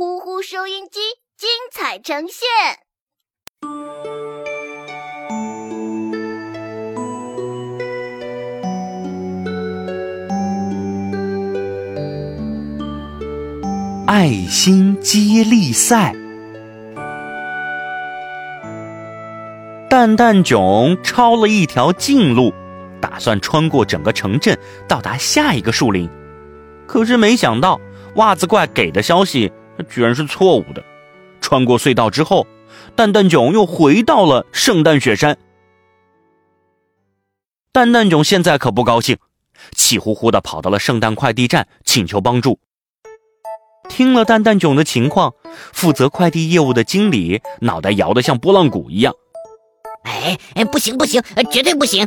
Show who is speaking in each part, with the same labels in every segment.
Speaker 1: 呼呼收音机精彩呈现。
Speaker 2: 爱心接力赛。蛋蛋囧抄了一条近路，打算穿过整个城镇，到达下一个树林。可是没想到，袜子怪给的消息居然是错误的。穿过隧道之后，蛋蛋囧又回到了圣诞雪山。蛋蛋囧现在可不高兴，气呼呼的跑到了圣诞快递站，请求帮助。听了蛋蛋囧的情况，负责快递业务的经理脑袋摇得像拨浪鼓一样。
Speaker 3: 哎哎，不行不行，绝对不行！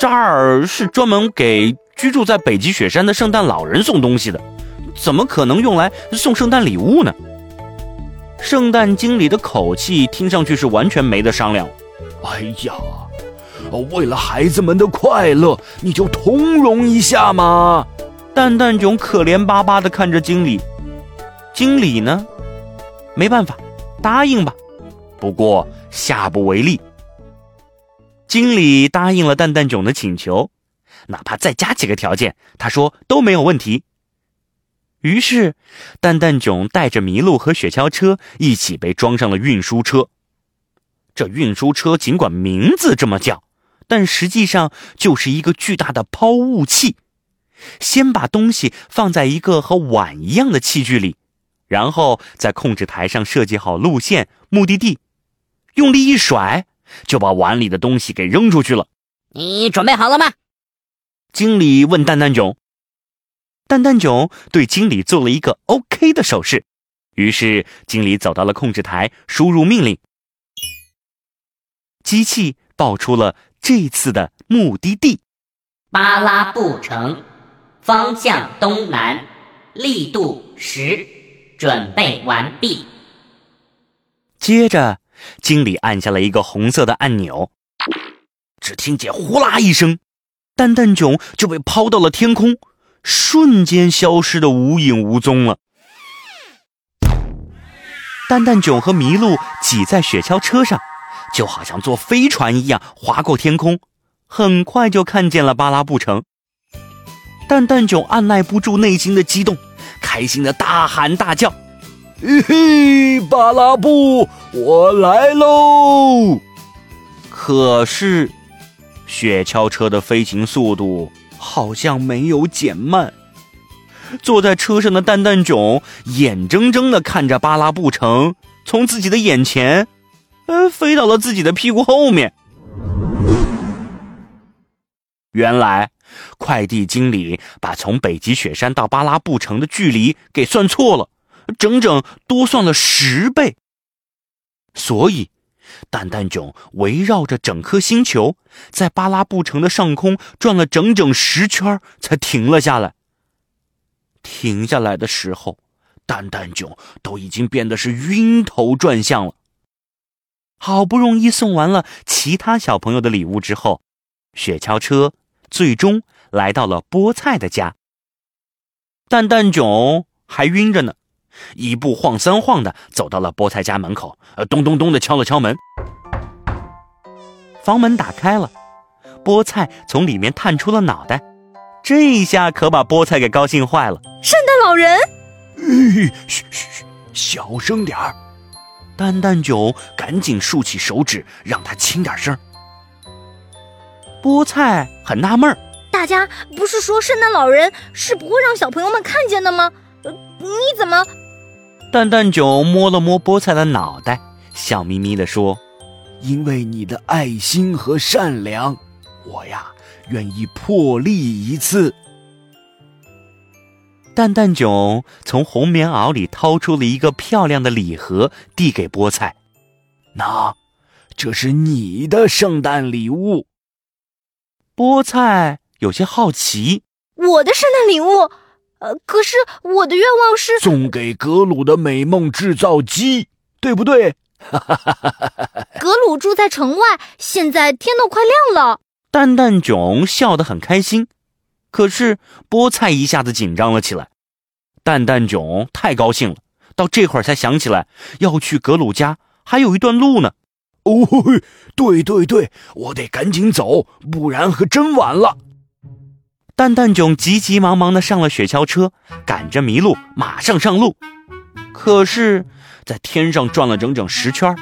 Speaker 2: 这儿是专门给居住在北极雪山的圣诞老人送东西的，怎么可能用来送圣诞礼物呢？圣诞经理的口气听上去是完全没得商量。
Speaker 4: 哎呀，为了孩子们的快乐，你就通融一下嘛！
Speaker 2: 蛋蛋囧可怜巴巴地看着经理。经理呢？没办法，答应吧。不过下不为例。经理答应了蛋蛋囧的请求，哪怕再加几个条件，他说都没有问题。于是，蛋蛋囧带着麋鹿和雪橇车一起被装上了运输车。这运输车尽管名字这么叫，但实际上就是一个巨大的抛物器。先把东西放在一个和碗一样的器具里。然后在控制台上设计好路线、目的地，用力一甩，就把碗里的东西给扔出去了。
Speaker 3: 你准备好了吗？
Speaker 2: 经理问蛋蛋囧。蛋蛋囧对经理做了一个 OK 的手势。于是经理走到了控制台，输入命令。机器报出了这次的目的地：
Speaker 3: 巴拉布城，方向东南，力度十。准备完毕。
Speaker 2: 接着，经理按下了一个红色的按钮，只听见呼啦一声，蛋蛋囧就被抛到了天空，瞬间消失的无影无踪了。蛋蛋囧和麋鹿挤在雪橇车上，就好像坐飞船一样划过天空，很快就看见了巴拉布城。蛋蛋囧按耐不住内心的激动。开心的大喊大叫：“
Speaker 4: 嘿嘿，巴拉布，我来喽！”
Speaker 2: 可是，雪橇车的飞行速度好像没有减慢。坐在车上的蛋蛋囧眼睁睁的看着巴拉布城从自己的眼前，呃，飞到了自己的屁股后面。原来。快递经理把从北极雪山到巴拉布城的距离给算错了，整整多算了十倍。所以，蛋蛋囧围绕着整颗星球，在巴拉布城的上空转了整整十圈，才停了下来。停下来的时候，蛋蛋囧都已经变得是晕头转向了。好不容易送完了其他小朋友的礼物之后，雪橇车。最终来到了菠菜的家。蛋蛋囧还晕着呢，一步晃三晃的走到了菠菜家门口，呃，咚咚咚的敲了敲门。房门打开了，菠菜从里面探出了脑袋，这一下可把菠菜给高兴坏了。
Speaker 5: 圣诞老人，
Speaker 4: 嘘嘘嘘，小声点儿。
Speaker 2: 蛋蛋囧赶紧竖起手指，让他轻点声。菠菜很纳闷儿，
Speaker 5: 大家不是说圣诞老人是不会让小朋友们看见的吗？呃，你怎么？
Speaker 2: 蛋蛋囧摸了摸菠菜的脑袋，笑眯眯地说：“
Speaker 4: 因为你的爱心和善良，我呀愿意破例一次。”
Speaker 2: 蛋蛋囧从红棉袄里掏出了一个漂亮的礼盒，递给菠菜：“
Speaker 4: 那，这是你的圣诞礼物。”
Speaker 2: 菠菜有些好奇：“
Speaker 5: 我的圣诞礼物，呃，可是我的愿望是
Speaker 4: 送给格鲁的美梦制造机，对不对？”
Speaker 5: 格鲁住在城外，现在天都快亮了。
Speaker 2: 蛋蛋囧笑得很开心，可是菠菜一下子紧张了起来。蛋蛋囧太高兴了，到这会儿才想起来要去格鲁家，还有一段路呢。
Speaker 4: 哦，对对对，我得赶紧走，不然可真晚了。
Speaker 2: 蛋蛋囧急急忙忙的上了雪橇车，赶着麋鹿马上上路。可是，在天上转了整整十圈，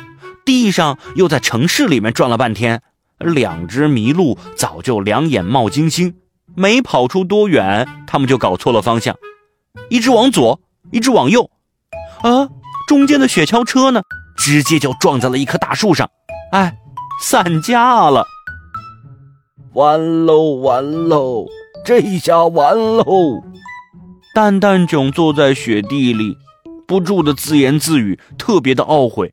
Speaker 2: 地上又在城市里面转了半天，两只麋鹿早就两眼冒金星，没跑出多远，他们就搞错了方向，一只往左，一只往右，啊，中间的雪橇车呢？直接就撞在了一棵大树上，哎，散架了！
Speaker 4: 完喽完喽，这下完喽！
Speaker 2: 蛋蛋囧坐在雪地里，不住的自言自语，特别的懊悔。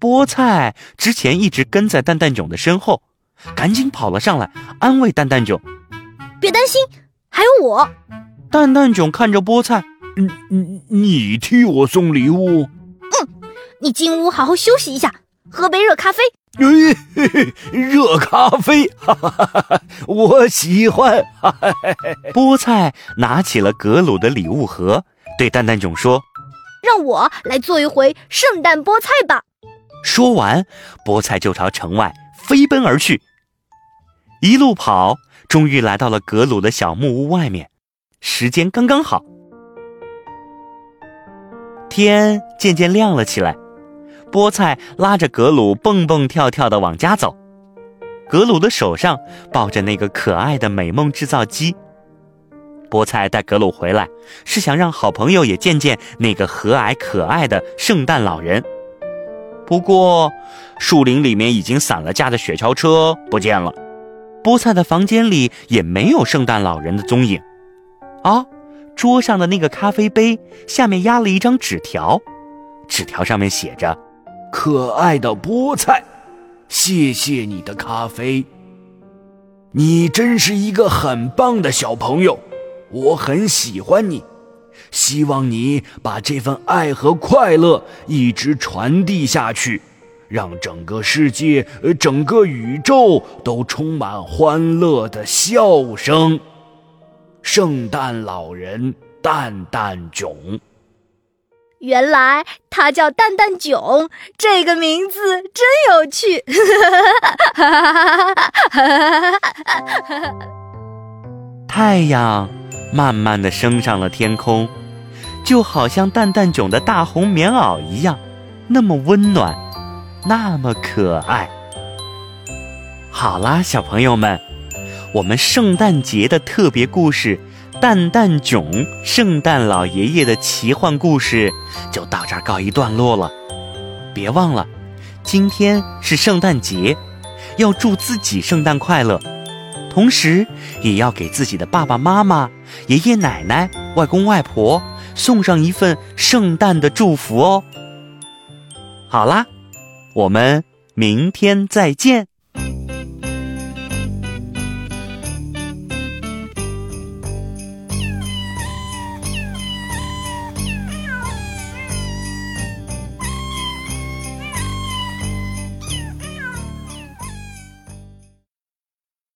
Speaker 2: 菠菜之前一直跟在蛋蛋囧的身后，赶紧跑了上来，安慰蛋蛋囧：“
Speaker 5: 别担心，还有我。”
Speaker 2: 蛋蛋囧看着菠菜：“
Speaker 4: 你你你替我送礼物？”
Speaker 5: 嗯你进屋好好休息一下，喝杯热咖啡。
Speaker 4: 热咖啡，哈哈哈哈我喜欢。
Speaker 2: 菠菜拿起了格鲁的礼物盒，对蛋蛋囧说：“
Speaker 5: 让我来做一回圣诞菠菜吧。”
Speaker 2: 说完，菠菜就朝城外飞奔而去。一路跑，终于来到了格鲁的小木屋外面。时间刚刚好，天渐渐亮了起来。菠菜拉着格鲁蹦蹦跳跳的往家走，格鲁的手上抱着那个可爱的美梦制造机。菠菜带格鲁回来，是想让好朋友也见见那个和蔼可爱的圣诞老人。不过，树林里面已经散了架的雪橇车不见了，菠菜的房间里也没有圣诞老人的踪影。啊，桌上的那个咖啡杯下面压了一张纸条，纸条上面写着。
Speaker 4: 可爱的菠菜，谢谢你的咖啡。你真是一个很棒的小朋友，我很喜欢你。希望你把这份爱和快乐一直传递下去，让整个世界、整个宇宙都充满欢乐的笑声。圣诞老人蛋蛋囧。
Speaker 5: 原来他叫蛋蛋囧，这个名字真有趣。
Speaker 2: 太阳慢慢的升上了天空，就好像蛋蛋囧的大红棉袄一样，那么温暖，那么可爱。好啦，小朋友们，我们圣诞节的特别故事。蛋蛋囧，圣诞老爷爷的奇幻故事就到这儿告一段落了。别忘了，今天是圣诞节，要祝自己圣诞快乐，同时也要给自己的爸爸妈妈、爷爷奶奶、外公外婆送上一份圣诞的祝福哦。好啦，我们明天再见。